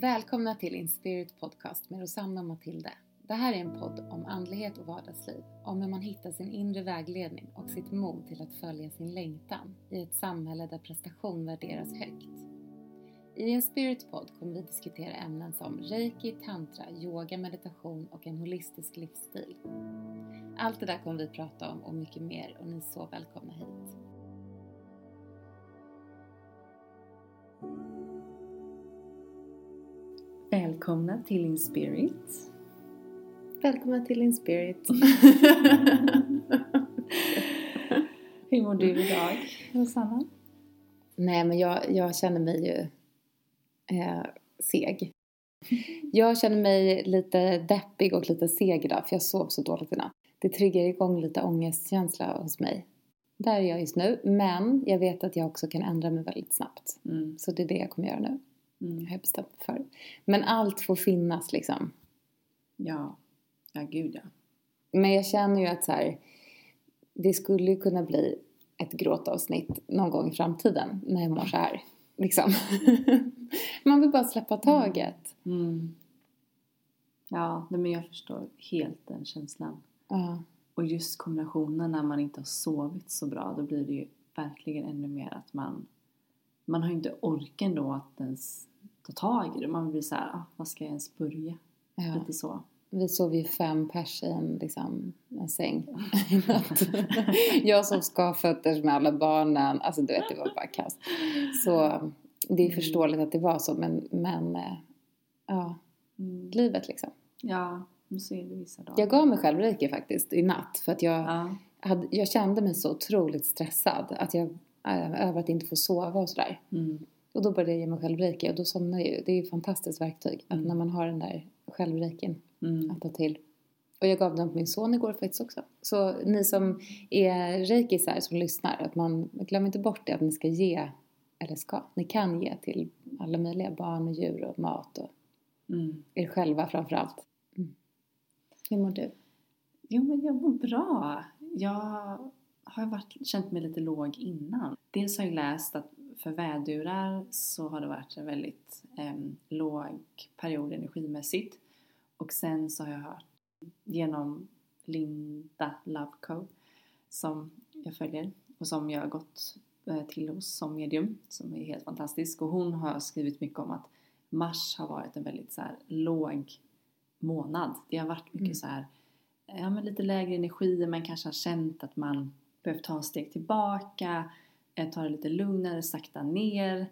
Välkomna till Inspirit Podcast med Rosanna och Matilde. Det här är en podd om andlighet och vardagsliv, om hur man hittar sin inre vägledning och sitt mod till att följa sin längtan i ett samhälle där prestation värderas högt. I Inspirit Podd kommer vi diskutera ämnen som reiki, tantra, yoga, meditation och en holistisk livsstil. Allt det där kommer vi prata om och mycket mer och ni är så välkomna hit. Välkomna till Inspirit. Välkomna till Inspirit. Hur mår du idag, Rosanna? Nej, men jag, jag känner mig ju eh, seg. Jag känner mig lite deppig och lite seg idag för jag sov så dåligt i natt. Det triggar igång lite ångestkänsla hos mig. Där är jag just nu, men jag vet att jag också kan ändra mig väldigt snabbt. Mm. Så det är det jag kommer göra nu. Mm. har jag bestämt mig för. Men allt får finnas liksom. Ja. Ja, gud ja. Men jag känner ju att så här, det skulle ju kunna bli ett gråtavsnitt någon gång i framtiden när jag mår så här. Liksom. Man vill bara släppa taget. Mm. Ja, nej, men jag förstår helt den känslan. Ja. Och just kombinationen när man inte har sovit så bra, då blir det ju verkligen ännu mer att man man har ju inte orken då att ens ta tag i det. Man blir så här, ah, vad ska jag ens börja? Ja. Lite så. Vi sov ju fem pers i en, liksom, en säng. Jag sov skavfötters med alla barnen. Alltså du vet, det var bara kaos. Så det är Mm. förståeligt att det var så, men, men eh, ja, Mm. livet liksom. Ja, nu ser det vissa dagar. Jag gav mig själv reiki faktiskt i natt för att jag, Ja. hade, jag kände mig så otroligt stressad att jag, äh, över att inte få sova och sådär. Mm. Och då började jag ge mig själv reiki och då somnade jag ju. Det är ju ett fantastiskt verktyg Mm. när man har den där självreikin Mm. att ta till. Och jag gav den på min son igår faktiskt också. Så ni som är reikisar som lyssnar, att man glöm inte bort det att ni ska ge, eller ska, ni kan ge till alla möjliga barn och djur och mat och Mm. er själva framförallt. Mm. Hur mår du? Jo, men jag mår bra. Jag har varit, känt mig lite låg innan. Dels har jag läst att för vädurar så har det varit en väldigt em, låg period energimässigt. Och sen så har jag hört genom Linda Loveco som jag följer och som jag har gått eh, till hos som medium som är helt fantastisk. Och hon har skrivit mycket om att mars har varit en väldigt så här låg månad. Det har varit mycket Mm. så här ja, men lite lägre energi, man kanske har känt att man behöver ta steg tillbaka, ta det lite lugnare, sakta ner.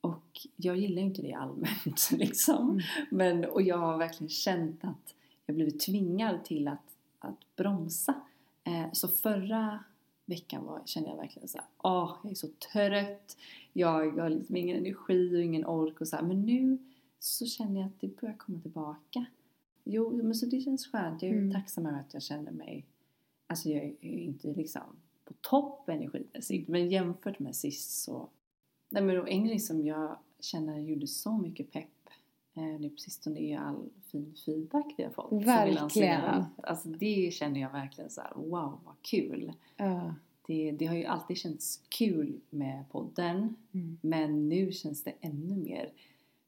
Och jag gillar inte det allmänt liksom. Mm. Men, och jag har verkligen känt att jag blivit tvingad till att, att bromsa. Eh, så förra veckan var, kände jag verkligen så här, åh, jag är så trött, jag har liksom ingen energi och ingen ork och så här. Men nu så känner jag att det börjar komma tillbaka. Jo, men så det känns skönt. Jag är Mm. tacksam över att jag känner mig, alltså jag är inte liksom på topp energimässigt, men jämfört med sist så, nej men en grej som jag känner gjorde så mycket pepp eh, nu på sistone är all fin feedback vi har fått. Verkligen. Alltså det känner jag verkligen så här: wow vad kul. Ja. Det, det har ju alltid känts kul med podden, Mm. men nu känns det ännu mer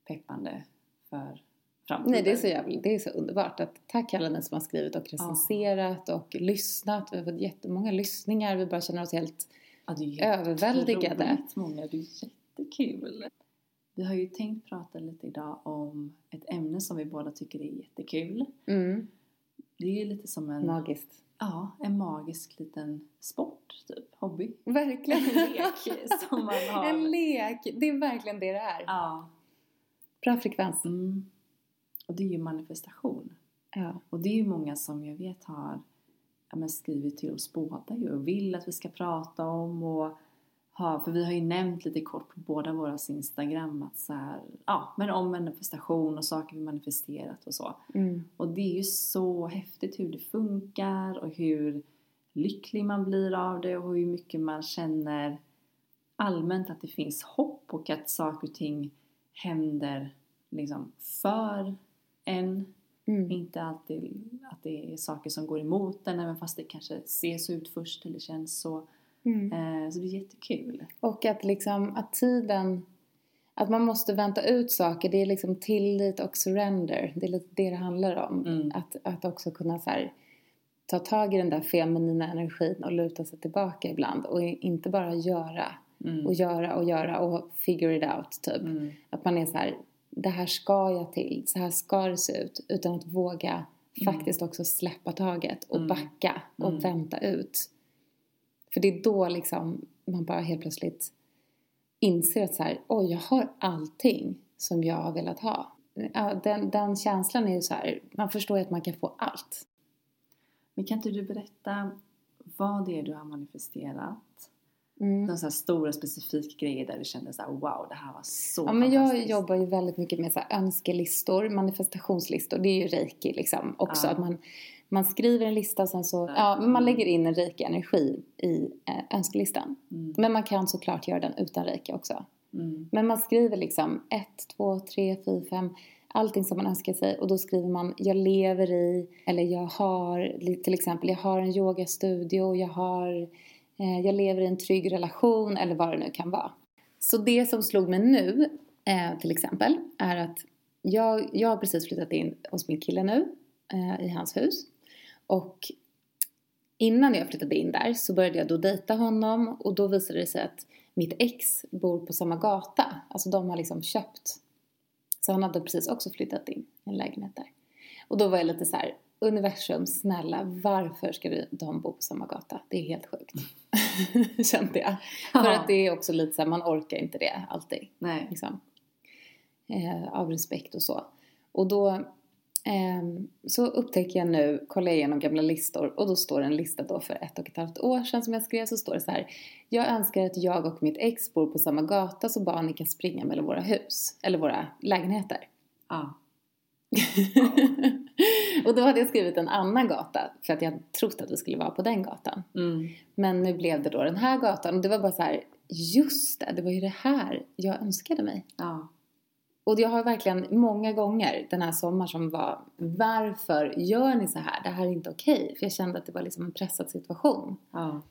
peppande för framtiden. Nej, det är så jävligt, det är så underbart. Att, tack alla ni som har skrivit och recenserat och lyssnat. Vi har fått jättemånga lyssningar. Vi bara känner oss helt Ja, det är överväldigade. många. Det är jättekul. Vi har ju tänkt prata lite idag om ett ämne som vi båda tycker är jättekul. Mm. Det är ju lite som en, Magiskt. ja, en magisk liten sport, typ. Hobby. Verkligen. En lek som man har. En lek. Det är verkligen det det är. Ja. Bra frekvens. Mm. Och det är ju manifestation. Ja. Och det är ju många som jag vet har ja, skrivit till oss båda ju och vill att vi ska prata om och ha, för vi har ju nämnt lite kort på båda våra Instagram att så här, ja men om manifestation och saker vi manifesterat och så. Mm. Och det är ju så häftigt hur det funkar och hur lycklig man blir av det och hur mycket man känner allmänt att det finns hopp och att saker och ting händer liksom för en Mm. inte alltid att det är saker som går emot en även fast det kanske ser så ut först eller känns så. Mm. Eh, så det är jättekul. Och att liksom att tiden att man måste vänta ut saker. Det är liksom tillit och surrender. Det är lite det det handlar om. Mm. Att, att också kunna så här, ta tag i den där feminina energin och luta sig tillbaka ibland. Och inte bara göra Mm. och göra och göra och figure it out typ. Mm. Att man är så här, det här ska jag till, så här ska det se ut. Utan att våga faktiskt också släppa taget och Mm. backa och Mm. vänta ut. För det är då liksom man bara helt plötsligt inser att så här, oj jag har allting som jag har velat ha. Den, den känslan är ju så här, man förstår ju att man kan få allt. Men kan inte du berätta vad det är du har manifesterat? Mm. Några stora specifika grejer där du kände så här, wow, det här var så Ja, men jag jobbar ju väldigt mycket med så här önskelistor, manifestationslistor. Det är ju reiki liksom också. Ja. Att man, man skriver en lista och sen så, ja, men man lägger in en reiki-energi i eh, önskelistan. Mm. Men man kan såklart göra den utan reiki också. Mm. Men man skriver liksom 1, 2, 3, 4, 5, allting som man önskar sig. Och då skriver man jag lever i, eller jag har, till exempel jag har en yogastudio, jag har, Eh, jag lever i en trygg relation eller vad det nu kan vara. Så det som slog mig nu, eh, till exempel, är att jag, jag har precis flyttat in hos min kille nu, eh, i hans hus. Och innan jag flyttade in där så började jag då dejta honom och då visade det sig att mitt ex bor på samma gata. Alltså de har liksom köpt. Så han hade precis också flyttat in i en lägenhet där. Och då var jag lite så här, universum, snälla, varför ska du- de bo på samma gata? Det är helt sjukt. Kände jag. För att det är också lite så här, man orkar inte det alltid. Nej. Liksom. Eh, av respekt och så. Och då ehm, så upptäcker jag nu, kollar jag igenom gamla listor och då står det en lista då för ett och ett halvt år sedan som jag skrev så står det så här. Jag önskar att jag och mitt ex bor på samma gata så barnen kan springa mellan våra hus, eller våra lägenheter. Ja. och då hade jag skrivit en annan gata för att jag trott att vi skulle vara på den gatan. Mm. Men nu blev det då den här gatan och det var bara så här, just det, det var ju det här jag önskade mig. Ja. Och jag har verkligen många gånger den här sommaren som var Varför gör ni så här? Det här är inte okej. För jag kände att det var liksom en pressad situation. Ja.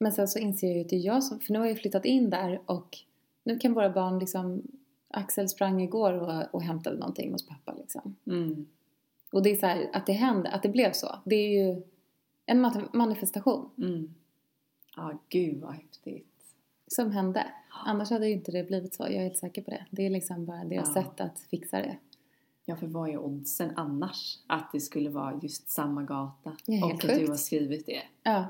Men sen så inser jag ju att det är jag som... För nu har jag flyttat in där och nu kan våra barn liksom... Axel sprang igår och, och hämtade någonting hos pappa liksom. Mm. Och det är så här, att det hände, att det blev så. Det är ju en manifestation Mm. Ja, gud vad häftigt. som hände. Annars hade ju inte det blivit så. Jag är helt säker på det. Det är liksom bara deras Ja. sätt att fixa det. Ja, för vad är oddsen annars? Att det skulle vara just samma gata. Ja, och att du sjukt. har skrivit det. Ja.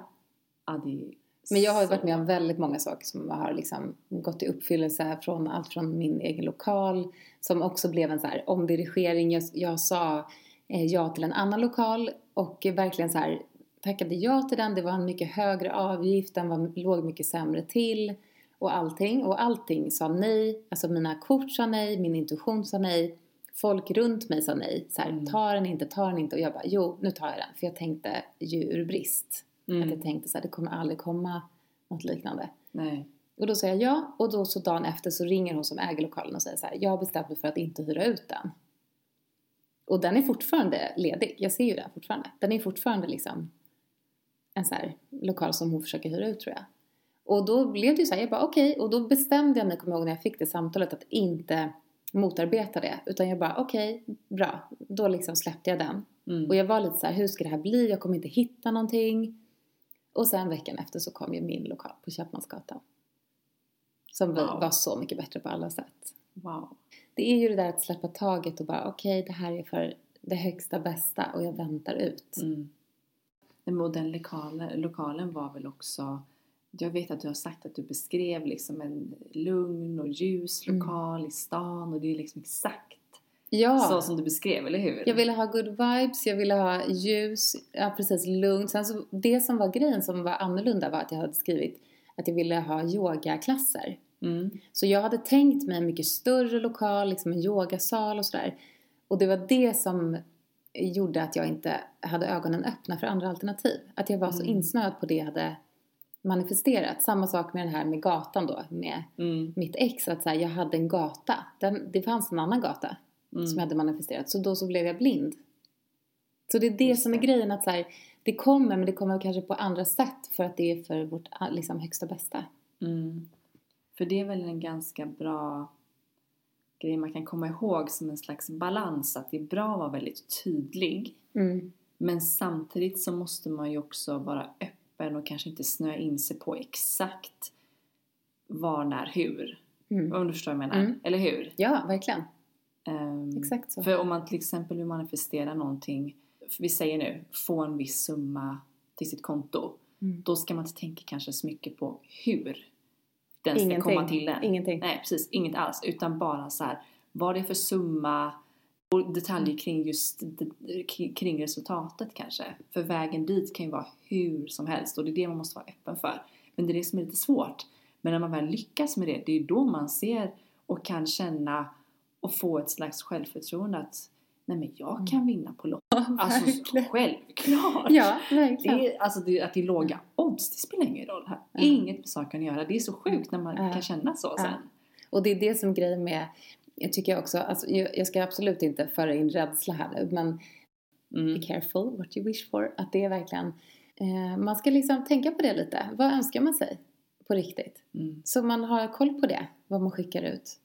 Ja, det Men jag har ju så- varit med om väldigt många saker som har liksom gått i uppfyllelse från allt från min egen lokal som också blev en så här omdirigering. Jag, jag sa ja till en annan lokal och verkligen så här tackade ja till den. Det var en mycket högre avgift, den var, låg mycket sämre till och allting. Och allting sa nej. Alltså mina kort sa nej, min intuition sa nej. Folk runt mig sa nej. Så här, Mm. ta den inte, ta den inte. Och jag bara, jo, nu tar jag den. För jag tänkte ju ur brist. Att Mm. jag tänkte så här, det kommer aldrig komma något liknande. Nej. Och då säger jag ja och då så dagen efter så ringer hon som äger lokalen och säger så här, jag har bestämt mig för att inte hyra ut den. Och den är fortfarande ledig, jag ser ju den fortfarande. Den är fortfarande liksom en så här lokal som hon försöker hyra ut tror jag. Och då blev det ju så här, jag bara okej, och då bestämde jag mig, kommer jag ihåg när jag fick det samtalet, att inte motarbeta det. Utan jag bara okej, bra, då liksom släppte jag den. Mm. Och jag var lite så här, hur ska det här bli? Jag kommer inte hitta någonting. Och sen veckan efter så kom ju min lokal på Köpmansgatan. Som Wow. var så mycket bättre på alla sätt. Wow. Det är ju det där att släppa taget och bara okej, det här är för det högsta bästa och jag väntar ut. Mm. Och den lokalen, lokalen var väl också jag vet att du har sagt att du beskrev liksom en lugn och ljus Mm. lokal i stan och det är liksom exakt Ja, så som du beskrev, eller hur? jag ville ha good vibes, jag ville ha ljus, ja precis, lugn. Sen så, det som var grejen som var annorlunda var att jag hade skrivit att jag ville ha yogaklasser. Mm. Så jag hade tänkt mig en mycket större lokal, liksom en yogasal och sådär. Och det var det som gjorde att jag inte hade ögonen öppna för andra alternativ. Att jag var så Mm. insnöad på det jag hade manifesterat. Samma sak med det här med gatan då, med Mm. mitt ex. Att så här, jag hade en gata. Den, det fanns en annan gata Mm. som jag hade manifesterat. Så då så blev jag blind. Så det är det Just som är grejen. Att så här, det kommer, men det kommer kanske på andra sätt. För att det är för vårt liksom, högsta bästa. Mm. För det är väl en ganska bra grej man kan komma ihåg som en slags balans. Att det är bra att vara väldigt tydlig. Mm. Men samtidigt så måste man ju också vara öppen och kanske inte snöa in sig på exakt var, när, hur. Mm. Om du förstår vad jag menar. Mm. Eller hur? Ja, verkligen. Ehm, Exakt så. För om man till exempel vill manifestera någonting, vi säger nu, få en viss summa till sitt konto. Mm. Då ska man inte tänka kanske så mycket på hur den ska Ingenting. komma till en. Ingenting. Nej, precis. Inget alls. Utan bara så här, vad det är för summa och detaljer Mm. kring just kring resultatet kanske. För vägen dit kan ju vara hur som helst och det är det man måste vara öppen för. Men det är det som är lite svårt. Men när man väl lyckas med det, det är då man ser och kan känna och få ett slags självförtroende att nej men jag kan vinna på lopp. Alltså Mm. verkligen. självklart! Ja, verkligen. Det är, alltså det, att det är låga odds, det spelar ingen roll här. Mm. Inget med saken att göra. Det är så sjukt när man Ja. kan känna så Ja. sen. Och det är det som grejen med, jag tycker också, alltså, jag, jag ska absolut inte föra in rädsla här nu, men Mm. be careful what you wish for. Att det är verkligen, eh, man ska liksom tänka på det lite. Vad önskar man sig på riktigt? Mm. Så man har koll på det, vad man skickar ut.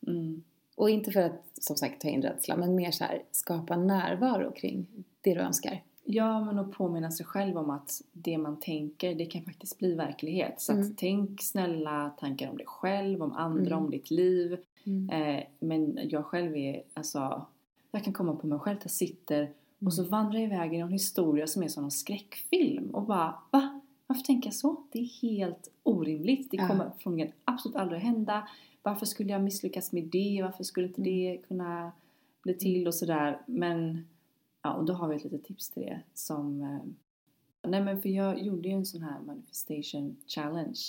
Och inte för att som sagt ta in rädsla, men mer så här skapa närvaro kring det du önskar. Ja, men att påminna sig själv om att det man tänker, det kan faktiskt bli verklighet. Så Mm. tänk snälla tankar om dig själv, om andra, Mm. om ditt liv. Mm. Eh, men jag själv är, alltså, jag kan komma på mig själv att jag sitter och så Mm. vandrar jag iväg i någon historia som är som en skräckfilm och bara va? Varför tänker jag så? Det är helt orimligt. Det Ja. kommer förmodligen absolut aldrig att hända. Varför skulle jag misslyckas med det? Varför skulle inte Mm. det kunna bli till och sådär. Men ja, och då har vi ett litet tips till det som eh, Nej men för jag gjorde ju en sån här manifestation challenge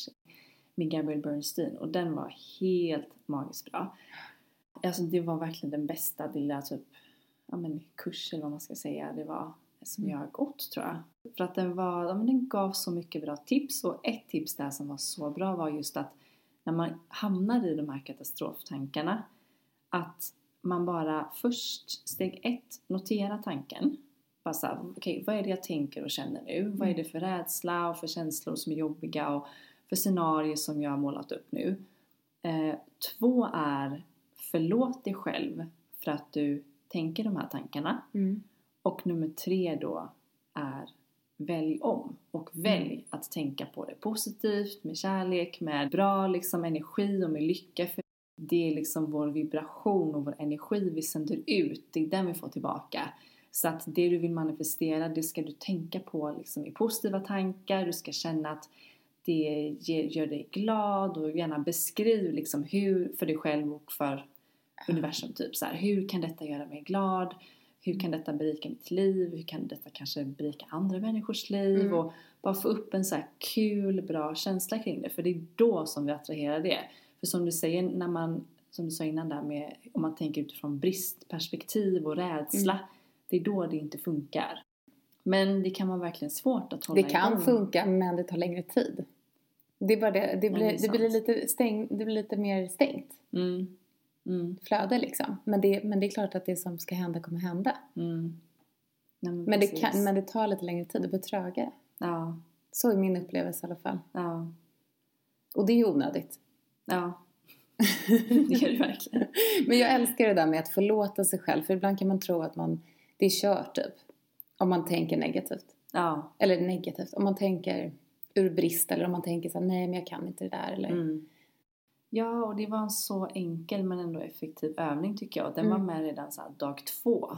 med Gabrielle Bernstein och den var helt magiskt bra. Alltså det var verkligen den bästa lilla typ, ja men kurs eller vad man ska säga det var som Mm. jag har gått tror jag. För att den var, ja men den gav så mycket bra tips och ett tips där som var så bra var just att när man hamnar i de här katastroftankarna att man bara först, steg ett, notera tanken. Bara såhär, okej vad är det jag tänker och känner nu? Vad är det för rädsla och för känslor som är jobbiga och för scenarier som jag har målat upp nu? Eh, två är, förlåt dig själv för att du tänker de här tankarna. Mm. Och nummer tre då är välj om och välj att tänka på det positivt, med kärlek, med bra liksom energi och med lycka. För det är liksom vår vibration och vår energi vi sänder ut, det är den vi får tillbaka. Så att det du vill manifestera, det ska du tänka på liksom i positiva tankar, du ska känna att det gör dig glad och gärna beskriv liksom hur, för dig själv och för universum typ så här, hur kan detta göra mig glad? Hur kan detta berika mitt liv? Hur kan detta kanske berika andra människors liv? Mm. Och bara få upp en så här kul, bra känsla kring det. För det är då som vi attraherar det. För som du säger, när man, som du sa innan där med, om man tänker utifrån bristperspektiv och rädsla. Mm. Det är då det inte funkar. Men det kan vara verkligen svårt att hålla Det kan igång. funka men det tar längre tid. Det är bara det, det Ja, blir, det är det sant. blir, lite, stäng, det blir lite mer stängt Mm. Mm. flöde liksom. Men det, men det är klart att det som ska hända kommer hända. Mm. Nej, men Men det, kan, men det tar lite längre tid, det blir trögare. Ja, Så är min upplevelse i alla fall. ja, Och det är ju onödigt. ja. det gör det verkligen. Men jag älskar det där med att förlåta sig själv. För ibland kan man tro att man, det är kört typ. Om man tänker negativt. Ja. Eller negativt. Om man tänker ur brist eller om man tänker så här, nej men jag kan inte det där. Eller, Mm. Ja, och det var en så enkel men ändå effektiv övning tycker jag. Den var Mm. med redan så dag två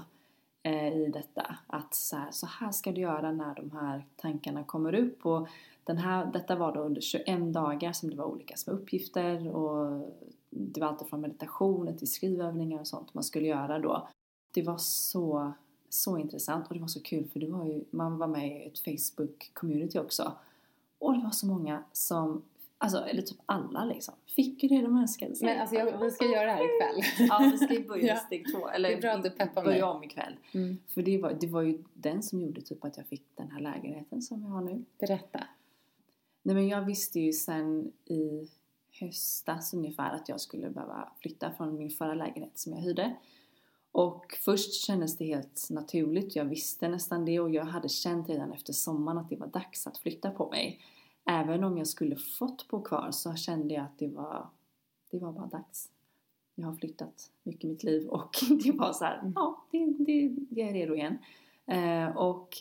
eh, i detta. Att så här, så här ska du göra när de här tankarna kommer upp. Och den här, detta var då under 21 dagar som det var olika små uppgifter. Och det var allt från meditationer till skrivövningar och sånt man skulle göra då. Det var så, så intressant och det var så kul för det var ju, man var med i ett Facebook-community också. Och det var så många som, alltså eller typ alla liksom, fick ju det de önskade sig. Men alltså jag, vi ska göra det här ikväll. Ja, vi ska ju börja Ja. steg två. Eller Det är bra att du peppar mig. börja om ikväll. Mm. För det var, det var ju den som gjorde typ att jag fick den här lägenheten som jag har nu. Berätta. Nej men jag visste ju sen i höstas ungefär att jag skulle behöva flytta från min förra lägenhet som jag hyrde. Och först kändes det helt naturligt, jag visste nästan det och jag hade känt redan efter sommaren att det var dags att flytta på mig. Även om jag skulle fått bo kvar så kände jag att det var, det var bara dags. jag har flyttat mycket i mitt liv och det var så här, ja, det, det, jag är redo igen. Eh, och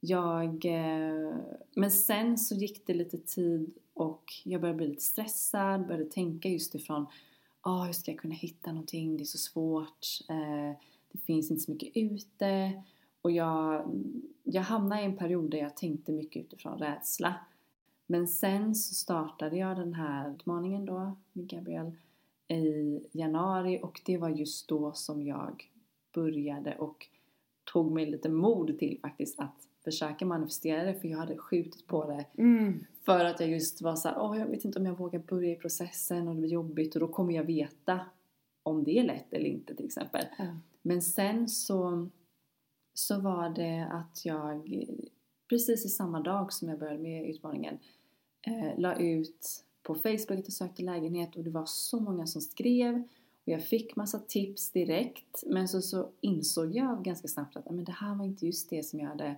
jag, eh, men sen så gick det lite tid och jag började bli lite stressad, började tänka just ifrån, ah, hur ska jag kunna hitta någonting, det är så svårt, eh, det finns inte så mycket ute. Och jag, jag hamnade i en period där jag tänkte mycket utifrån rädsla. Men sen så startade jag den här utmaningen då med Gabriel i januari och det var just då som jag började och tog mig lite mod till faktiskt att försöka manifestera det för jag hade skjutit på det Mm. för att jag just var så här, åh jag vet inte om jag vågar börja i processen och det blir jobbigt och då kommer jag veta om det är lätt eller inte till exempel. Ja. Men sen så, så var det att jag precis i samma dag som jag började med utmaningen eh, la ut på Facebook att jag sökte lägenhet och det var så många som skrev och jag fick massa tips direkt men så, så insåg jag ganska snabbt att men det här var inte just det som jag hade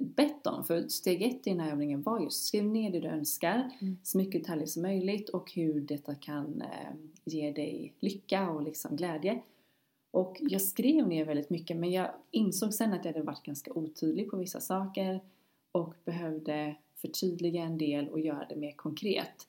bett om. För steg ett i den här övningen var just skriv ner det du önskar, Mm. så mycket detaljer som möjligt och hur detta kan eh, ge dig lycka och liksom glädje. Och jag skrev ner väldigt mycket men jag insåg sen att jag hade varit ganska otydlig på vissa saker och behövde förtydliga en del och göra det mer konkret.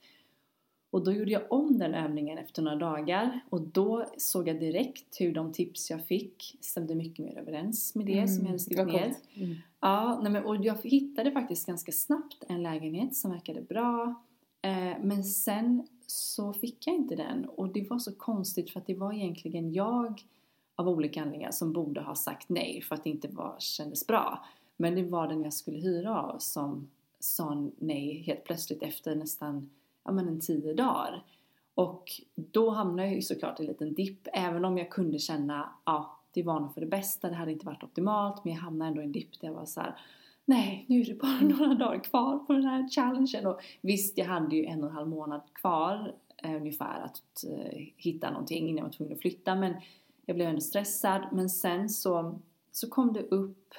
Och då gjorde jag om den övningen efter några dagar och då såg jag direkt hur de tips jag fick stämde mycket mer överens med det som jag hade skrivit Mm. Vad ner. Mm. Ja, nej men, och jag hittade faktiskt ganska snabbt en lägenhet som verkade bra. Eh, men sen så fick jag inte den och det var så konstigt för att det var egentligen jag av olika anledningar som borde ha sagt nej för att det inte var, kändes bra. Men det var den jag skulle hyra av som sa nej helt plötsligt efter nästan ja, men en tio dagar. Och då hamnade jag ju såklart i en liten dipp även om jag kunde känna ja, det var nog för det bästa, det hade inte varit optimalt men jag hamnade ändå i en dipp där jag var så här. Nej, nu är det bara några dagar kvar på den här challengen och visst, jag hade ju en och en halv månad kvar eh, ungefär att eh, hitta någonting innan jag var tvungen att flytta men jag blev ändå stressad men sen så, så kom det upp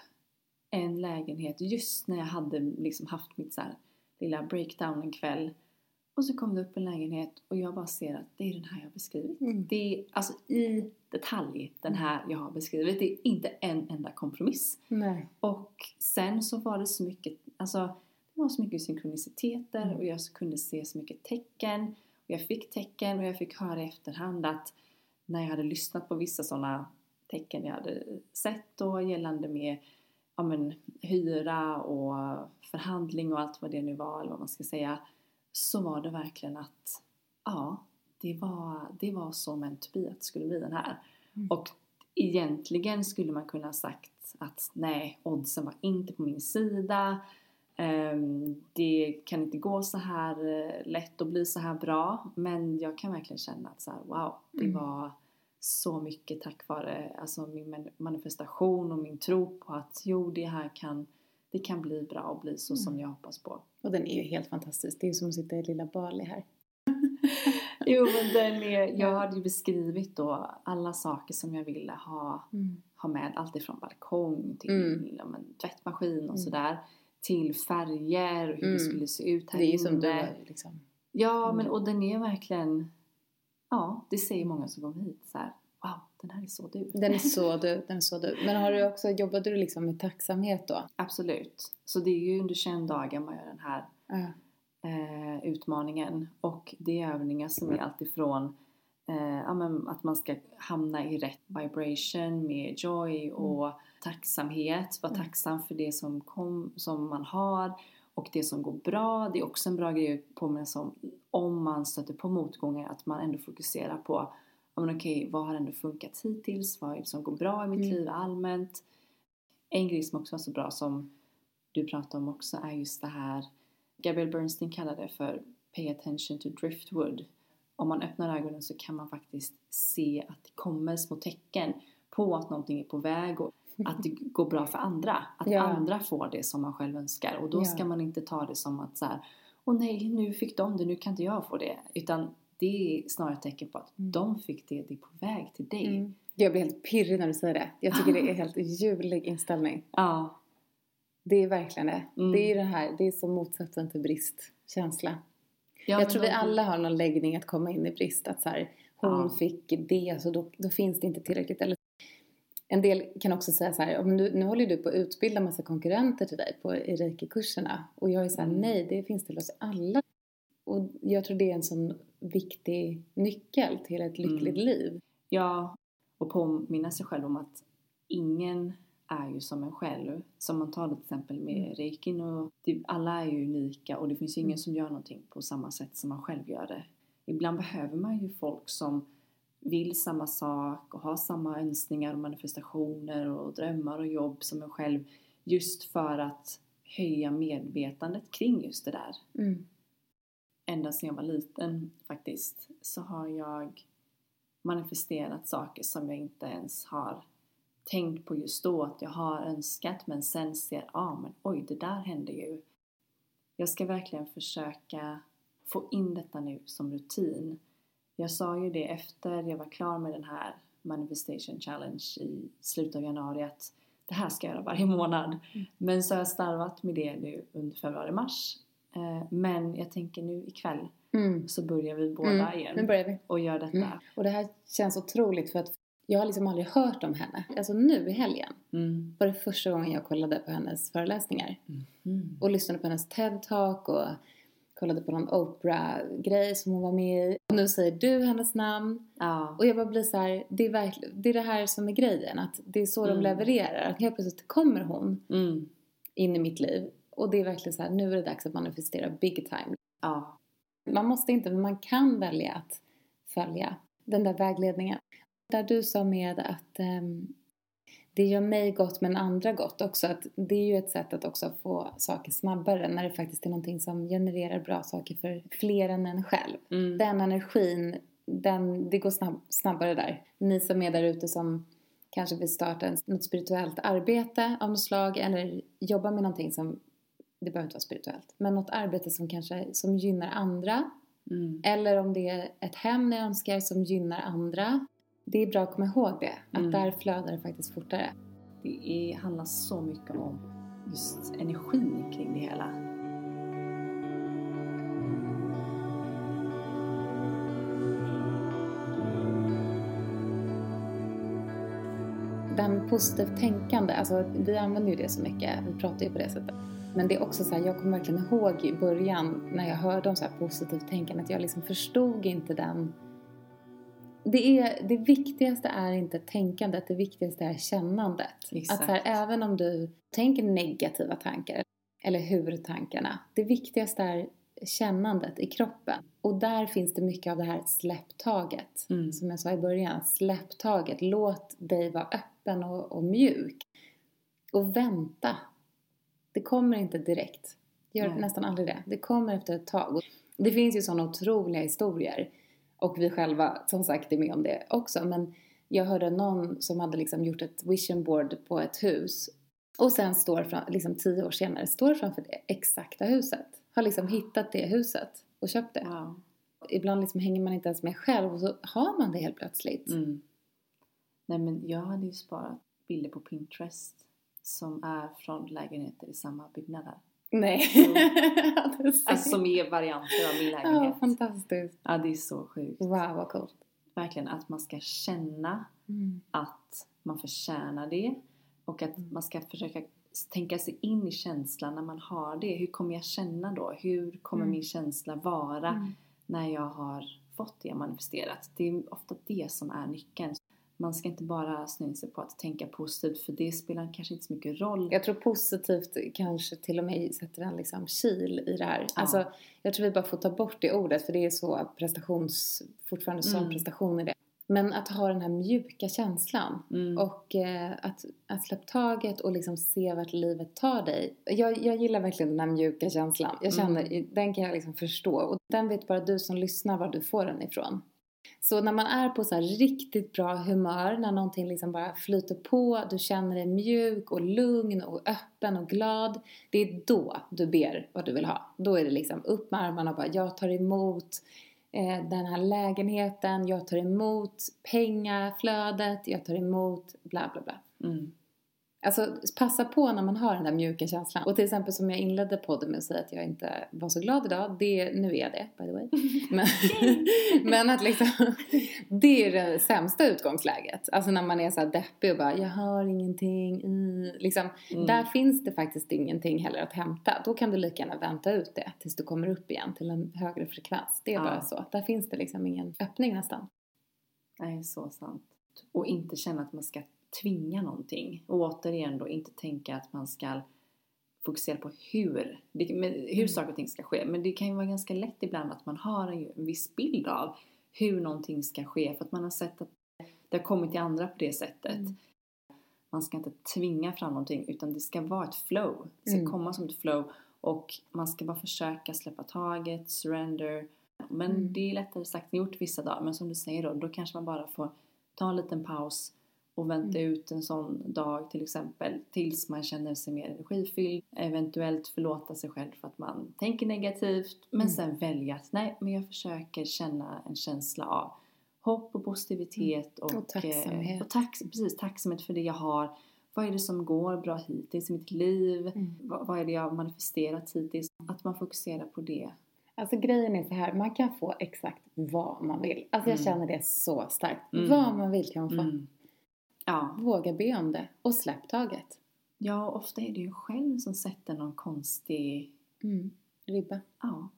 en lägenhet just när jag hade liksom haft mitt så lilla breakdown en kväll och så kom det upp en lägenhet och jag bara ser att det är den här jag har beskrivit. Mm. Det är alltså i detalj den här jag har beskrivit. Det är inte en enda kompromiss. Nej. Och sen så var det så mycket, alltså det var så mycket synkroniciteter Mm. och jag kunde se så mycket tecken. Och jag fick tecken och jag fick höra i efterhand att när jag hade lyssnat på vissa sådana tecken jag hade sett då gällande med ja, men, hyra och förhandling och allt vad det nu var eller vad man ska säga så var det verkligen att ja, det var, det var be att det skulle bli den här. Mm. Och egentligen skulle man kunna ha sagt att nej, oddsen var inte på min sida. Ehm, det kan inte gå så här eh, lätt och bli så här bra. Men jag kan verkligen känna att så här, wow, det Mm. var så mycket tack vare alltså min man- manifestation och min tro på att jo, det här kan, det kan bli bra och bli så som Mm. jag hoppas på. Och den är ju helt fantastisk. Det är ju som att sitta i lilla Bali här. Jo, men den är, jag Ja. hade ju beskrivit då alla saker som jag ville ha, ha med. Allt ifrån balkong till Mm. ja, men, tvättmaskin och Mm. sådär. Till färger och hur Mm. det skulle se ut här Det är ju som du inne. liksom. Ja, men Mm. och den är verkligen... Ja, det säger många som kommer hit så här. Wow, den här är så du. Den är så du. Den är så du. Men har du också, jobbade du liksom med tacksamhet då? Absolut. Så det är ju under 21 dagar man gör den här Ja. eh, utmaningen. Och det är övningar som är alltifrån eh, ja, men att man ska hamna i rätt vibration med joy och tacksamhet. Vara Mm. tacksam för det som, kom, som man har och det som går bra. Det är också en bra grej att påminna sig om om man stöter på motgångar att man ändå fokuserar på men okej, vad har ändå funkat hittills? Vad är det som går bra i mitt Mm. liv allmänt? En grej som också var så bra som du pratade om också är just det här Gabrielle Bernstein kallar det för Pay attention to driftwood. Om man öppnar ögonen så kan man faktiskt se att det kommer små tecken på att någonting är på väg och att det går bra för andra. Att Ja. andra får det som man själv önskar. Och då Ja. ska man inte ta det som att så här, åh nej, nu fick de det, nu kan inte jag få det. Utan det är snarare ett tecken på att Mm. de fick det, det är på väg till dig. Mm. Jag blir helt pirrig när du säger det. Jag tycker det är helt ljuvlig inställning. Ja, Det är verkligen det. Mm. Det är det här, det är som motsatsen till bristkänsla. jag men tror vi alla har någon läggning att komma in i brist. Att så här, hon Ja. fick det så då, då finns det inte tillräckligt. Eller, en del kan också säga så här, "Ja, men nu, nu håller du på att utbilda massa konkurrenter till dig på reiki-kurserna. Och jag är så här, Mm. nej det finns till oss alla. Och jag tror det är en sån viktig nyckel till ett lyckligt Mm. liv. Ja, och påminna sig själv om att ingen är ju som en själv. Som man tar till exempel med Mm. reikin och det, alla är ju unika och det finns ju ingen Mm. som gör någonting på samma sätt som man själv gör det. Ibland behöver man ju folk som vill samma sak och har samma önskningar och manifestationer och drömmar och jobb som en själv just för att höja medvetandet kring just det där. Mm. ända sedan jag var liten faktiskt så har jag manifesterat saker som jag inte ens har tänkt på just då att jag har önskat men sen ser, ja ah, men oj det där hände ju. Jag ska verkligen försöka få in detta nu som rutin. Jag sa ju det efter jag var klar med den här manifestation challenge i slutet av januari att det här ska jag göra varje månad. Mm. Men så har jag starvat med det nu under februari-mars. Eh, Men jag tänker nu ikväll Mm. så börjar vi båda Mm. Igen vi. och gör detta. Mm. Och det här känns otroligt för att jag har liksom aldrig hört om henne. Alltså nu i helgen Mm. var det första gången jag kollade på hennes föreläsningar. Mm. Och lyssnade på hennes TED-talk och kollade på någon Oprah-grej som hon var med i. Och nu säger du hennes namn. Ja. Och jag bara blir så här, det är, verkligen, det är det här som är grejen. Att det är så de Mm. levererar. Att helt plötsligt kommer hon Mm. in i mitt liv. Och det är verkligen så här, nu är det dags att manifestera big time. Ja. Man måste inte, men man kan välja att följa den där vägledningen. Där du sa med att ehm, det gör mig gott men andra gott också. Att det är ju ett sätt att också få saker snabbare när det faktiskt är någonting som genererar bra saker för fler än en själv. Mm. Den energin, den, det går snabb, snabbare där. Ni som är där ute som kanske vill starta något spirituellt arbete av något slag eller jobba med någonting som, det behöver inte vara spirituellt, men något arbete som kanske som gynnar andra Mm. eller om det är ett hem ni önskar som gynnar andra. Det är bra att komma ihåg det, att Mm. där flödar det faktiskt fortare. Det är, handlar så mycket om just energin kring det hela. Det här med positivt tänkande, alltså vi använder ju det så mycket, vi pratar ju på det sättet. Men det är också så här, jag kommer verkligen ihåg i början när jag hörde om så här positivt tänkande att jag liksom förstod inte den det, är, det viktigaste är inte tänkandet, det viktigaste är kännandet. Exakt. Att så här, även om du tänker negativa tankar, eller hur-tankarna, det viktigaste är kännandet i kroppen. Och där finns det mycket av det här släpptaget. Mm. Som jag sa i början, släpptaget. Låt dig vara öppen och, och mjuk. Och vänta. Det kommer inte direkt. Det gör Nej. nästan aldrig det. Det kommer efter ett tag. Det finns ju sådana otroliga historier. Och vi själva som sagt är med om det också. Men jag hörde någon som hade liksom gjort ett vision board på ett hus. Och sen står fram, liksom tio år senare, står framför det exakta huset. Har liksom hittat det huset och köpt det. Wow. Ibland liksom hänger man inte ens med själv och så har man det helt plötsligt. Mm. Nej men jag hade ju sparat bilder på Pinterest som är från lägenheter i samma byggnader. Nej. Ser- Alltså som är varianter av min Ja, lägenhet. fantastiskt. Ja, det är så sjukt. Wow, vad coolt. Verkligen att man ska känna Mm. att man förtjänar det och att Mm. man ska försöka tänka sig in i känslan när man har det. Hur kommer jag känna då? Hur kommer Mm. min känsla vara Mm. när jag har fått det manifesterat? Det är ofta det som är nyckeln. Man ska inte bara snöa sig på att tänka positivt för det spelar kanske inte så mycket roll. Jag tror positivt kanske till och med sätter en liksom kil i det här. Ja. Alltså, jag tror vi bara får ta bort det ordet för det är så prestations, fortfarande sån Mm. prestation i det. Men att ha den här mjuka känslan Mm. och eh, att, att släppa taget och liksom se vart livet tar dig. Jag, jag gillar verkligen den här mjuka känslan. Jag känner, Mm. den kan jag liksom förstå och den vet bara du som lyssnar var du får den ifrån. Så när man är på så här riktigt bra humör, när någonting liksom bara flyter på, du känner dig mjuk och lugn och öppen och glad. Det är då du ber vad du vill ha. Då är det liksom upp med armarna och bara jag tar emot eh, den här lägenheten, jag tar emot pengaflödet, jag tar emot bla bla bla. Mm. Alltså passa på när man har den där mjuka känslan. Och till exempel som jag inledde podden med att säga att jag inte var så glad idag. Det, nu är jag det, by the way. Men, men att liksom, det är det sämsta utgångsläget. Alltså när man är så här deppig och bara, jag har ingenting. Mm. Liksom, Mm. Där finns det faktiskt ingenting heller att hämta. Då kan du lika gärna vänta ut det tills du kommer upp igen till en högre frekvens. Det är Ja. bara så. Där finns det liksom ingen öppning nästan. Nej, så sant. Och inte känna att man ska tvinga någonting. Och återigen då inte tänka att man ska fokusera på hur, hur Mm. saker och ting ska ske. Men det kan ju vara ganska lätt ibland att man har en, en viss bild av hur någonting ska ske för att man har sett att det har kommit till andra på det sättet. Mm. Man ska inte tvinga fram någonting utan det ska vara ett flow. Det ska Mm. komma som ett flow och man ska bara försöka släppa taget, surrender. Men Mm. det är lättare sagt än gjort vissa dagar. Men som du säger då, då kanske man bara får ta en liten paus och vänta Mm. ut en sån dag till exempel tills man känner sig mer energifylld. Eventuellt förlåta sig själv för att man tänker negativt. Men Mm. sen välja att nej, men jag försöker känna en känsla av hopp och positivitet och, Mm. Och tacksamhet. eh, Och tack, precis, tacksamhet för det jag har. Vad är det som går bra hittills i mitt liv? Mm. Vad, vad är det jag har manifesterat hittills? Att man fokuserar på det. Alltså grejen är så här, man kan få exakt vad man vill. Alltså jag Mm. känner det så starkt. Mm. Vad man vill kan man få. Mm. Ja. Våga be om det och släpp taget. ja, ofta är det ju själv som sätter någon konstig Mm. Ribba. Ja.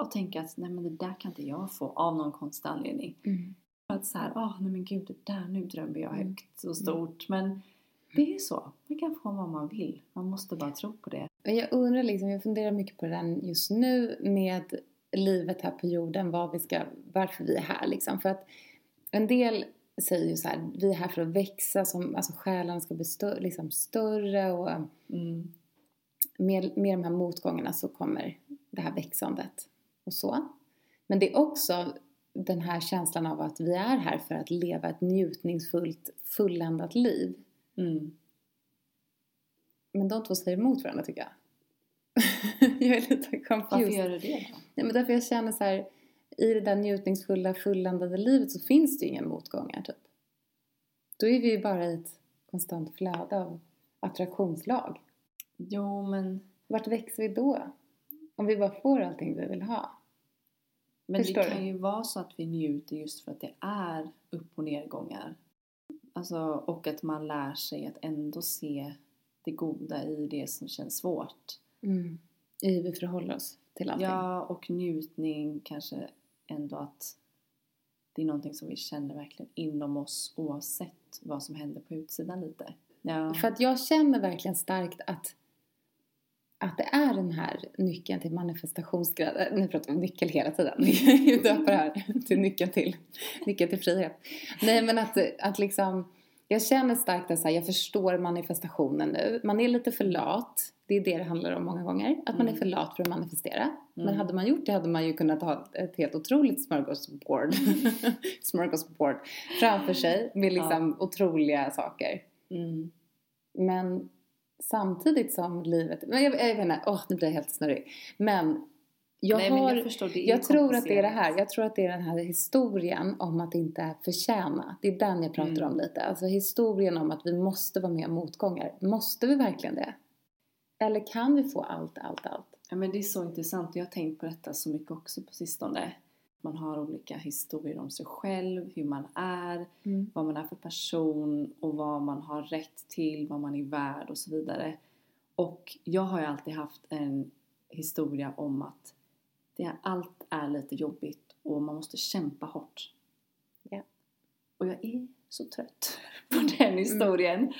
Och tänka att nej men det där kan inte jag få av någon konstig anledning. Mm. Att så här, åh nej men gud det där nu drömmer jag Mm. högt och stort. Men det är så. Man kan få vad man vill. Man måste bara tro på det. Jag undrar liksom, jag funderar mycket på där just nu med livet här på jorden, vad vi ska, varför vi är här liksom. För att en del säger ju så här, vi är här för att växa, som, alltså själen ska bli stö- liksom större och Mm. med, med de här motgångarna så kommer det här växandet och så. Men det är också den här känslan av att vi är här för att leva ett njutningsfullt, fulländat liv. Mm. Men de två säger emot varandra tycker jag. jag är lite confused. Varför gör du det då? Nej, men därför jag känner så här, i det där njutningsfulla, fulländade livet så finns det ju inga motgångar typ. Då är vi ju bara i ett konstant flöde av attraktionslag. Jo men, Vart växer vi då? Om vi bara får allting vi vill ha. men Förstår det kan du? ju vara så att vi njuter just för att det är upp och nedgångar. Alltså, och att man lär sig att ändå se det goda i det som känns svårt. Mm. I hur vi förhåller oss till allting. Ja, och njutning kanske ändå att det är någonting som vi känner verkligen inom oss oavsett vad som händer på utsidan lite. Ja. För att jag känner verkligen starkt att, att det är den här nyckeln till manifestationsgrad. Nu pratar vi om nyckel hela tiden. Jag döper det här till nyckeln till, nyckeln till frihet. Nej men att, att liksom, jag känner starkt att jag förstår manifestationen nu. Man är lite för lat. Det är det det handlar om många gånger. Att man är Mm. för lat för att manifestera. Men Mm. hade man gjort det hade man ju kunnat ha ett helt otroligt smörgåsbord, smörgåsbord framför sig med liksom otroliga saker. Mm. Men samtidigt som livet... Men jag, jag vet inte, åh nu blir jag helt snurrig. Men jag Nej, har... jag jag tror att det är det här. Jag tror att det är den här historien om att inte förtjäna. Det är den jag pratar Mm. om lite. Alltså historien om att vi måste vara med om motgångar. Måste vi verkligen det? Eller kan vi få allt, allt, allt? Ja, men det är så intressant. Jag har tänkt på detta så mycket också på sistone. Man har olika historier om sig själv, hur man är, Mm. vad man är för person och vad man har rätt till, vad man är värd och så vidare. Och jag har ju alltid haft en historia om att det, allt är lite jobbigt och man måste kämpa hårt. Ja. Och jag är så trött på den historien.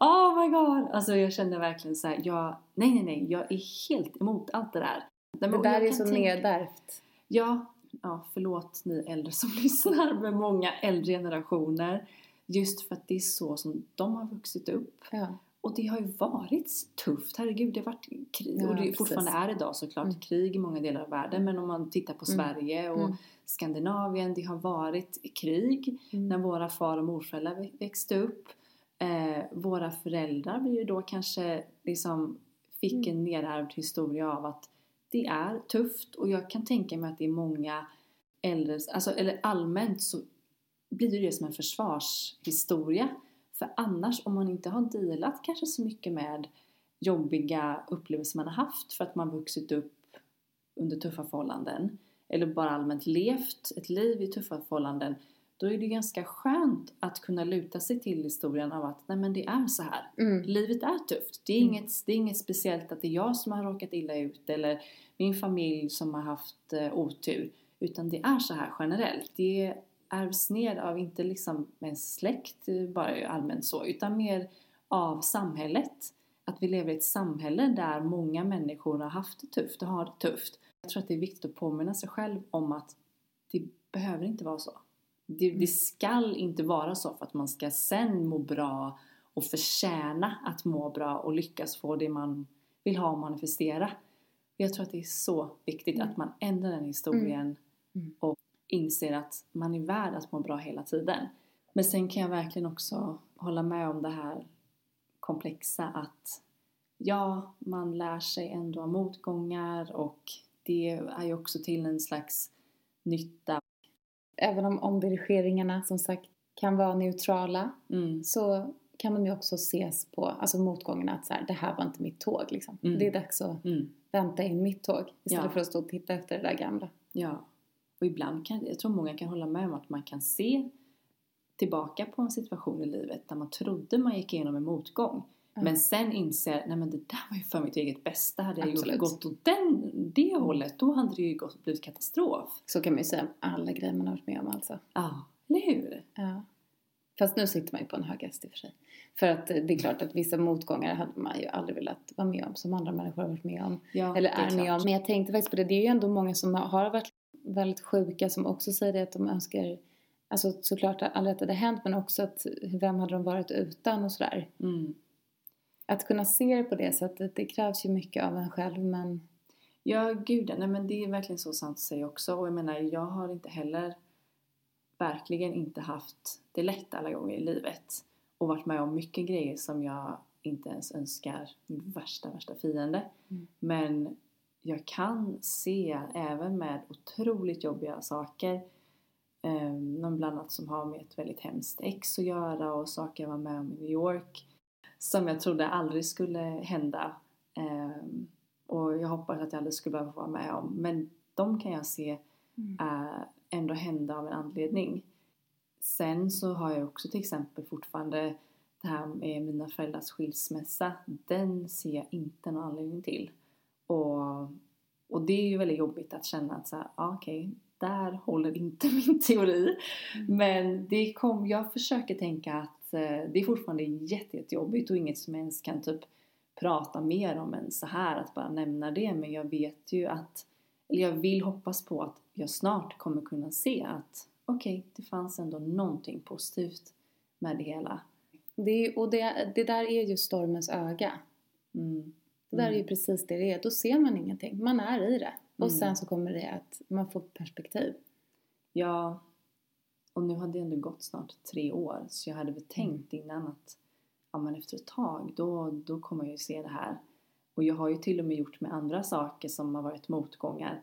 Oh my god! Alltså jag känner verkligen så här, jag, nej nej nej, jag är helt emot allt det där. Nej, men- Det där är så tänka- nedärvt. Ja, ja, förlåt ni äldre som lyssnar med många äldre generationer. Just för att det är så som de har vuxit upp. Ja. Och det har ju varit tufft, herregud det har varit krig Ja, och det precis. fortfarande är idag såklart Mm. krig i många delar av världen men om man tittar på Mm. Sverige och Mm. Skandinavien, det har varit krig Mm. när våra far och morföräldrar vä- växte upp. Eh, våra föräldrar blir ju då kanske liksom fick Mm. en nedärvd historia av att det är tufft och jag kan tänka mig att det är många äldre, alltså, eller allmänt så blir det som en försvarshistoria För annars, om man inte har dealat kanske så mycket med jobbiga upplevelser man har haft för att man vuxit upp under tuffa förhållanden eller bara allmänt levt ett liv i tuffa förhållanden då är det ganska skönt att kunna luta sig till historien av att nej men det är så här. Mm. Livet är tufft. Det är, Mm. inget, det är inget speciellt att det är jag som har råkat illa ut eller min familj som har haft eh, otur. Utan det är så här generellt. Det ärvs ner av, inte liksom en släkt eh, bara allmänt så, utan mer av samhället. Att vi lever i ett samhälle där många människor har haft det tufft och har det tufft. Jag tror att det är viktigt att påminna sig själv om att det behöver inte vara så. Det, Mm. det skall inte vara så för att man ska sen må bra och förtjäna att må bra och lyckas få det man vill ha och manifestera. Jag tror att det är så viktigt Mm. att man ändrar den historien Mm. och inser att man är värd att må bra hela tiden. Men sen kan jag verkligen också hålla med om det här komplexa att ja, man lär sig ändå av motgångar och det är ju också till en slags nytta. Även om omdirigeringarna som sagt kan vara neutrala Mm. så kan de ju också ses på, alltså motgångarna att så här, det här var inte mitt tåg liksom. Mm. Det är dags att Mm. vänta in mitt tåg istället Ja. för att stå och titta efter det där gamla. Ja. Och ibland kan, jag tror många kan hålla med om att man kan se tillbaka på en situation i livet där man trodde man gick igenom en motgång. Ja. Men sen inser, nej men det där var ju för mitt eget bästa. Hade jag gjort, Absolut. gått åt den, det hållet, då hade det ju gått, blivit katastrof. Så kan man ju säga om alla grejer man har varit med om alltså. Ja, eller hur? Ja. Fast nu sitter man ju på en hög häst i och för sig. För att eh, det är klart att vissa motgångar hade man ju aldrig velat vara med om som andra människor har varit med om. Ja, Eller det är med om. Men jag tänkte faktiskt på det, det är ju ändå många som har varit väldigt sjuka som också säger det att de önskar Alltså såklart att det hade hänt men också att vem hade de varit utan och sådär. Mm. Att kunna se det på det sättet, det krävs ju mycket av en själv men Ja, gud nej men det är verkligen så sant att säga också. Och jag menar, jag har inte heller verkligen inte haft det lätt alla gånger i livet. Och varit med om mycket grejer som jag inte ens önskar min värsta, värsta fiende. Mm. Men jag kan se även med otroligt jobbiga saker eh, någon bland annat som har med ett väldigt hemskt ex att göra och saker jag var med om i New York som jag trodde aldrig skulle hända. Ehm, och jag hoppas att jag aldrig skulle behöva vara med om. Men de kan jag se äh, ändå hända av en anledning. Sen så har jag också till exempel fortfarande det här med mina föräldrars skilsmässa. Den ser jag inte någon anledning till. Och, och det är ju väldigt jobbigt att känna att så här, ah, okej, där håller inte min teori. Mm. Men det kom, jag försöker tänka att eh, det är fortfarande jätte, jättejobbigt och inget som ens kan typ prata mer om än så här att bara nämna det. Men jag vet ju att, eller jag vill hoppas på att jag snart kommer kunna se att okej, det fanns ändå någonting positivt med det hela. det, och det, det där är ju stormens öga. Mm. Det där är ju Mm. precis det det är. Då ser man ingenting. Man är i det. Och Mm. sen så kommer det att man får perspektiv. Ja, och nu hade det ändå gått snart tre år så jag hade väl tänkt innan att ja, men efter ett tag då, då kommer jag ju se det här. Och jag har ju till och med gjort med andra saker som har varit motgångar.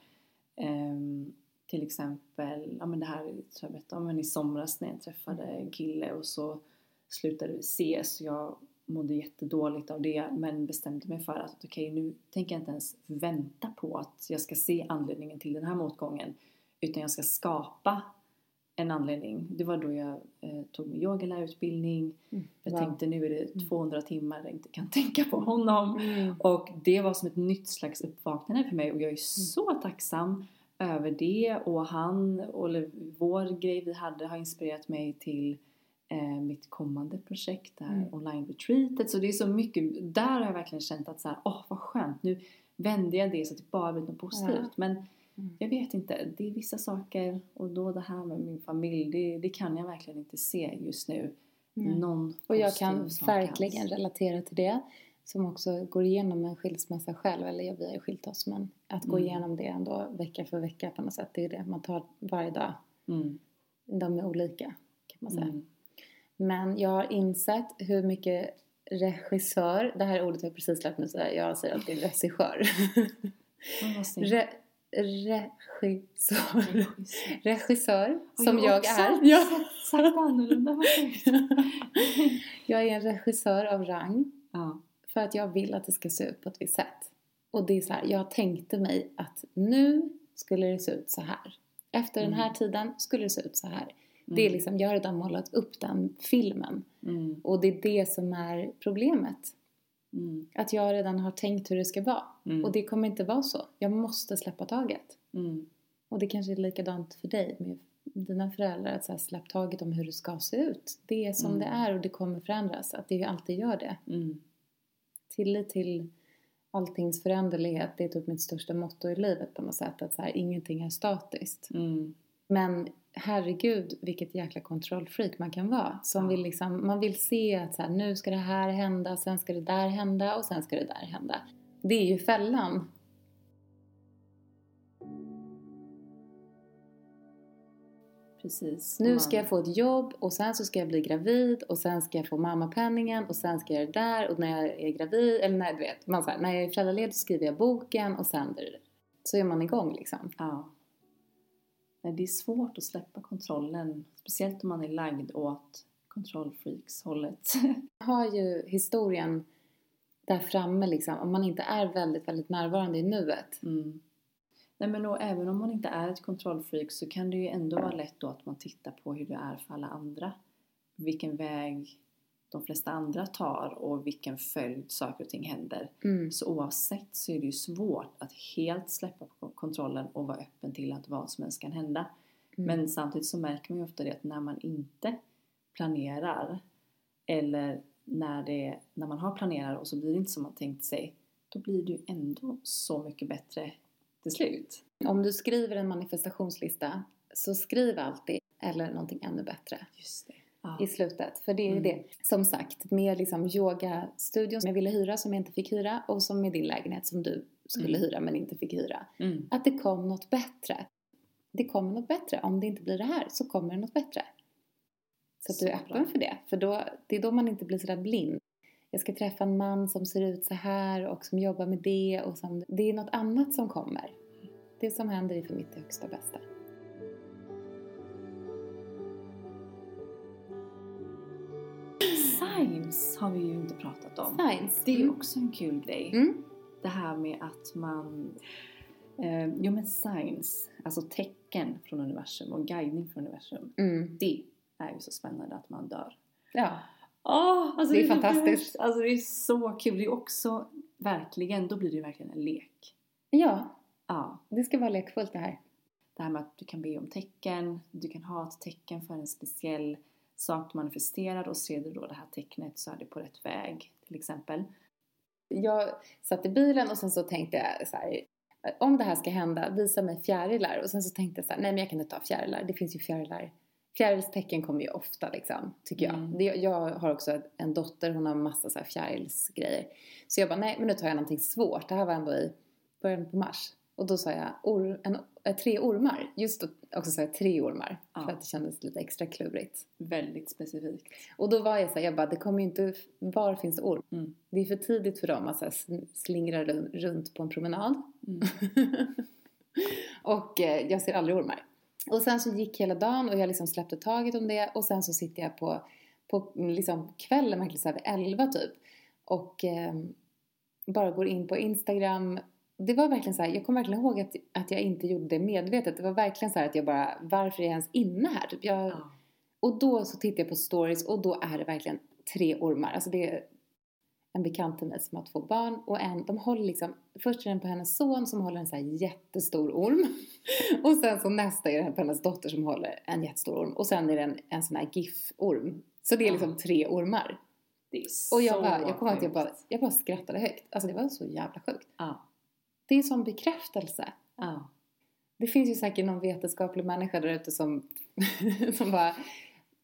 Ehm, till exempel, ja men det här tror jag berättade om, men i somras när jag träffade en kille och så slutade vi ses. Jag mådde jättedåligt av det men bestämde mig för att okej nu tänker jag inte ens vänta på att jag ska se anledningen till den här motgången utan jag ska skapa en anledning. Det var då jag eh, tog min yogalärarutbildning. Mm. Jag Wow. tänkte nu är det Mm. 200 timmar där jag inte kan tänka på honom. Mm. Och det var som ett nytt slags uppvaknande för mig och jag är så tacksam över det och han, och vår grej vi hade har inspirerat mig till eh, mitt kommande projekt, det här Mm. online-retreatet. Så det är så mycket, där har jag verkligen känt att så här, åh vad skönt, nu vände jag det så att det bara blev något positivt. Ja. Men Mm. jag vet inte, det är vissa saker och då det här med min familj, det, det kan jag verkligen inte se just nu. Mm. Någon Och jag kan verkligen alls. relatera till det. Som också går igenom en skilsmässa själv. Eller ja, vi har ju skilt oss. Men att gå Mm. igenom det ändå vecka för vecka på något sätt. Det är det man tar varje dag. Mm. De är olika kan man säga. Mm. Men jag har insett hur mycket regissör, det här ordet har jag precis lärt mig säga, jag säger alltid regissör. Re, regissör, regissör Och som jag också är. sagt- Sagt annorlunda jag är en regissör av rang ja. för att jag vill att det ska se ut på ett visst sätt. Och det är så här, jag tänkte mig att nu skulle det se ut så här. Efter den här Mm. tiden skulle det se ut så här. Det är liksom, jag har redan målat upp den filmen. Mm. Och det är det som är problemet. Mm. Att jag redan har tänkt hur det ska vara. Mm. Och det kommer inte vara så. Jag måste släppa taget. Mm. Och det kanske är likadant för dig med dina föräldrar. Att så här, släpp taget om hur det ska se ut. Det är som Mm. det är och det kommer förändras. Att det alltid gör det. Mm. Tillit till alltings föränderlighet. Det är typ mitt största motto i livet på något sätt. Att så här, ingenting är statiskt. Men herregud vilket jäkla kontrollfreak man kan vara. Som vill liksom, man vill se att så här, nu ska det här hända, sen ska det där hända och sen ska det där hända. Det är ju fällan. Precis. Nu ska jag få ett jobb och sen så ska jag bli gravid och sen ska jag få mammapenningen och sen ska jag göra det där och när jag är gravid, eller när du vet, man så här, när jag är föräldraledig skriver jag boken och sen så är man igång liksom. Ja. Nej, Det är svårt att släppa kontrollen. Speciellt om man är lagd åt kontrollfreaks-hållet. Jag har ju historien där framme liksom, om man inte är väldigt, väldigt närvarande i nuet. Mm. Nej men och även om man inte är ett kontrollfreak så kan det ju ändå vara lätt då att man tittar på hur det är för alla andra. Vilken väg de flesta andra tar och vilken följd saker och ting händer. Mm. Så oavsett så är det ju svårt att helt släppa på kontrollen och vara öppen till att vad som helst kan hända. Mm. Men samtidigt så märker man ju ofta det att när man inte planerar eller när, det, när man har planerat och så blir det inte som man tänkt sig då blir det ju ändå så mycket bättre till slut. Om du skriver en manifestationslista så skriv alltid eller någonting ännu bättre Just det. Ja. i slutet. För det är ju Mm. det. Som sagt, med liksom yogastudion som jag ville hyra som jag inte fick hyra och som med din lägenhet som du skulle Mm. hyra men inte fick hyra. Mm. Att det kom något bättre. Det kommer något bättre. Om det inte blir det här så kommer det något bättre. Så att du är Så öppen bra. för det. För då, det är då man inte blir sådär blind. Jag ska träffa en man som ser ut så här och som jobbar med det och som, det är något annat som kommer. Det som händer är för mitt högsta bästa. Signs har vi ju inte pratat om. Science. Det är Mm. också en kul grej. Mm. Det här med att man... Eh, jo men signs, alltså tecken från universum och guidning från universum. Mm. Det är ju så spännande att man dör. Ja. Åh, alltså Det är så fantastiskt. kul. Alltså det är så kul. Det är också verkligen, då blir det ju verkligen en lek. ja, Ja, det ska vara lekfullt det här. det här med att du kan be om tecken, du kan ha ett tecken för en speciell sak du manifesterar och ser du då det här tecknet så är det på rätt väg till exempel. Jag satt i bilen och sen så tänkte jag så här. Om det här ska hända, visa mig fjärilar. Och sen så tänkte jag så här, nej men jag kan inte ta fjärilar. Det finns ju fjärilar. Fjärilstecken kommer ju ofta liksom, tycker jag. Mm. Det, jag har också en dotter, hon har massa så här fjärilsgrejer. Så jag bara, nej men nu tar jag någonting svårt. Det här var ändå i början på mars. Och då sa jag or, en, eh, tre ormar. Just då också sa jag tre ormar. Ja. För att det kändes lite extra klurigt. Väldigt specifikt. Och då var jag så här, jag bara, det kommer ju inte, var finns det orm? Mm. Det är för tidigt för dem att så här sl- slingra run- runt på en promenad. Mm. och eh, jag ser aldrig ormar. Och sen så gick hela dagen och jag liksom släppte taget om det och sen så sitter jag på, på liksom kvällen, verkligen så här vid elva typ. Och eh, bara går in på Instagram. Det var verkligen så här, jag kommer verkligen ihåg att, att jag inte gjorde det medvetet. Det var verkligen så här att jag bara, varför är jag ens inne här? Typ jag, Ja. och då så tittar jag på stories och då är det verkligen tre ormar. Alltså det är en bekant till mig som har två barn och en, de håller liksom, först är den på hennes son som håller en så här jättestor orm. Och sen så nästa är den på hennes dotter som håller en jättestor orm. Och sen är det en, en sån här GIF-orm. Så det är liksom Ja. tre ormar. Det är Och jag, så bara, jag kommer att jag bara, jag bara skrattade högt. Alltså det var så jävla sjukt. Ja. Det är sån bekräftelse. Ja. Det finns ju säkert någon vetenskaplig människa där ute som, som bara,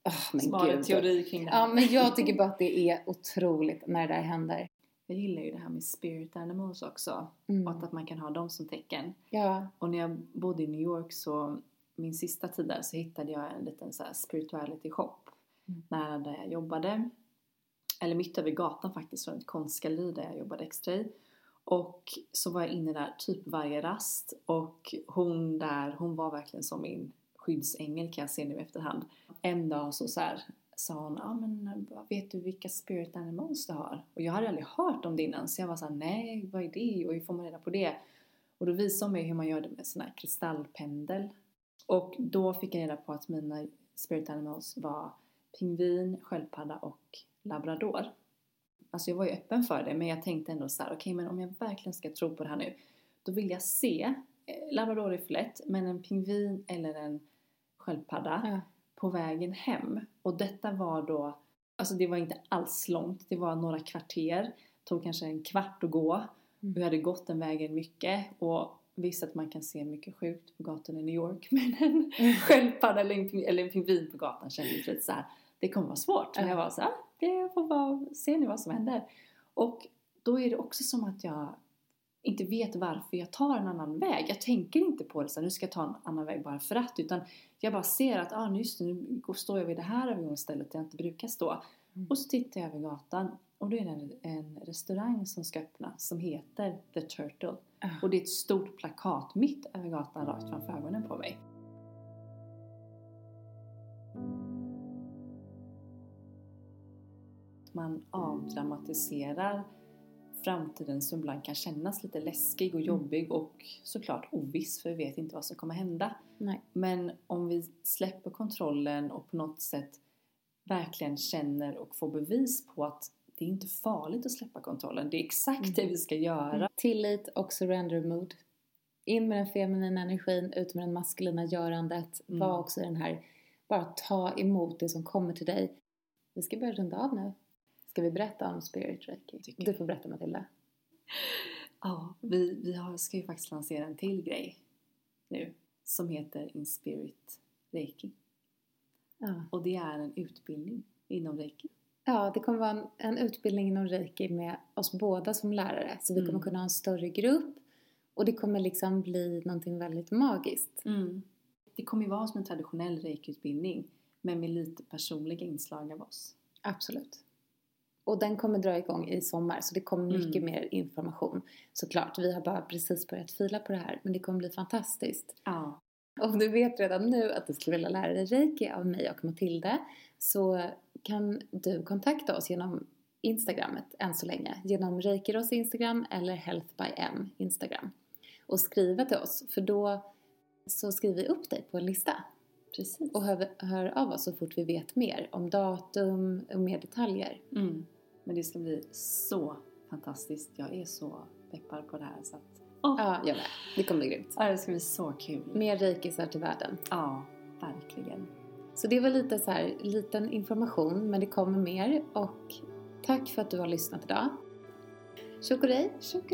åh men Som har en teori kring det här. Ja, men jag tycker bara att det är otroligt när det där händer. Jag gillar ju det här med spirit animals också. Mm. Och att man kan ha dem som tecken. Ja. Och när jag bodde i New York så, min sista tid där så hittade jag en liten så här spirituality shop. Mm. Nära där jag jobbade. Eller mitt över gatan faktiskt, från ett konstgalleri där jag jobbade extra i. Och så var jag inne där typ varje rast och hon där, hon var verkligen som min skyddsängel kan jag se nu i efterhand. En dag så, så här, sa hon, ja ah, men vet du vilka spirit animals du har? Och jag hade aldrig hört om det innan så jag var såhär, nej vad är det och hur får man reda på det? Och då visade hon mig hur man gör det med sån här kristallpendel. Och då fick jag reda på att mina spirit animals var pingvin, sköldpadda och labrador. Alltså jag var ju öppen för det men jag tänkte ändå så okej okay, men om jag verkligen ska tro på det här nu då vill jag se, eh, labrador är för lätt, men en pingvin eller en sköldpadda ja. på vägen hem. Och detta var då, alltså det var inte alls långt, det var några kvarter, tog kanske en kvart att gå. Mm. Vi hade gått den vägen mycket och visst att man kan se mycket sjukt på gatan i New York men en mm. sköldpadda eller en, eller en pingvin på gatan kändes lite såhär, det kommer vara svårt. Men jag var såhär, jag får bara se nu vad som händer. Och då är det också som att jag inte vet varför jag tar en annan väg. Jag tänker inte på det så nu ska jag ta en annan väg bara för att. Utan jag bara ser att, ah, just nu står jag vid det här övergångsstället där jag inte brukar stå. Mm. Och så tittar jag över gatan och då är det en, en restaurang som ska öppna som heter The Turtle. Uh. Och det är ett stort plakat mitt över gatan rakt framför ögonen på mig. Man avdramatiserar framtiden som ibland kan kännas lite läskig och mm. jobbig och såklart oviss för vi vet inte vad som kommer hända. Nej. Men om vi släpper kontrollen och på något sätt verkligen känner och får bevis på att det är inte farligt att släppa kontrollen. Det är exakt mm. det vi ska göra. Mm. Tillit och surrender mood. In med den feminina energin, ut med det maskulina görandet. Mm. Var också den här, bara ta emot det som kommer till dig. Vi ska börja runda av nu. Ska vi berätta om Spirit Reiki? Du får berätta Matilda. Ja, vi, vi har, ska ju faktiskt lansera en till grej nu som heter Inspirit Reiki. Ja. Och det är en utbildning inom Reiki. Ja, det kommer vara en, en utbildning inom Reiki med oss båda som lärare. Så vi kommer mm. kunna ha en större grupp och det kommer liksom bli någonting väldigt magiskt. Mm. Det kommer ju vara som en traditionell Reiki-utbildning men med lite personliga inslag av oss. Absolut. Och den kommer dra igång i sommar så det kommer mycket mm. mer information såklart. Vi har bara precis börjat fila på det här men det kommer bli fantastiskt. Ja. Om du vet redan nu att du skulle vilja lära dig reiki av mig och Matilda så kan du kontakta oss genom Instagrammet än så länge. Genom Reikiros Instagram eller Health by M Instagram. Och skriva till oss för då så skriver vi upp dig på en lista. Precis. Och hör, hör av oss så fort vi vet mer om datum och mer detaljer. Mm. Men det ska bli så fantastiskt. Jag är så peppad på det här så att... Oh. Ja, jag med. Det kommer bli grymt. Ja, det ska bli så kul. Mer reikisar till världen. Ja, verkligen. Så det var lite så här, liten information, men det kommer mer. Och tack för att du har lyssnat idag. Tjock Tjock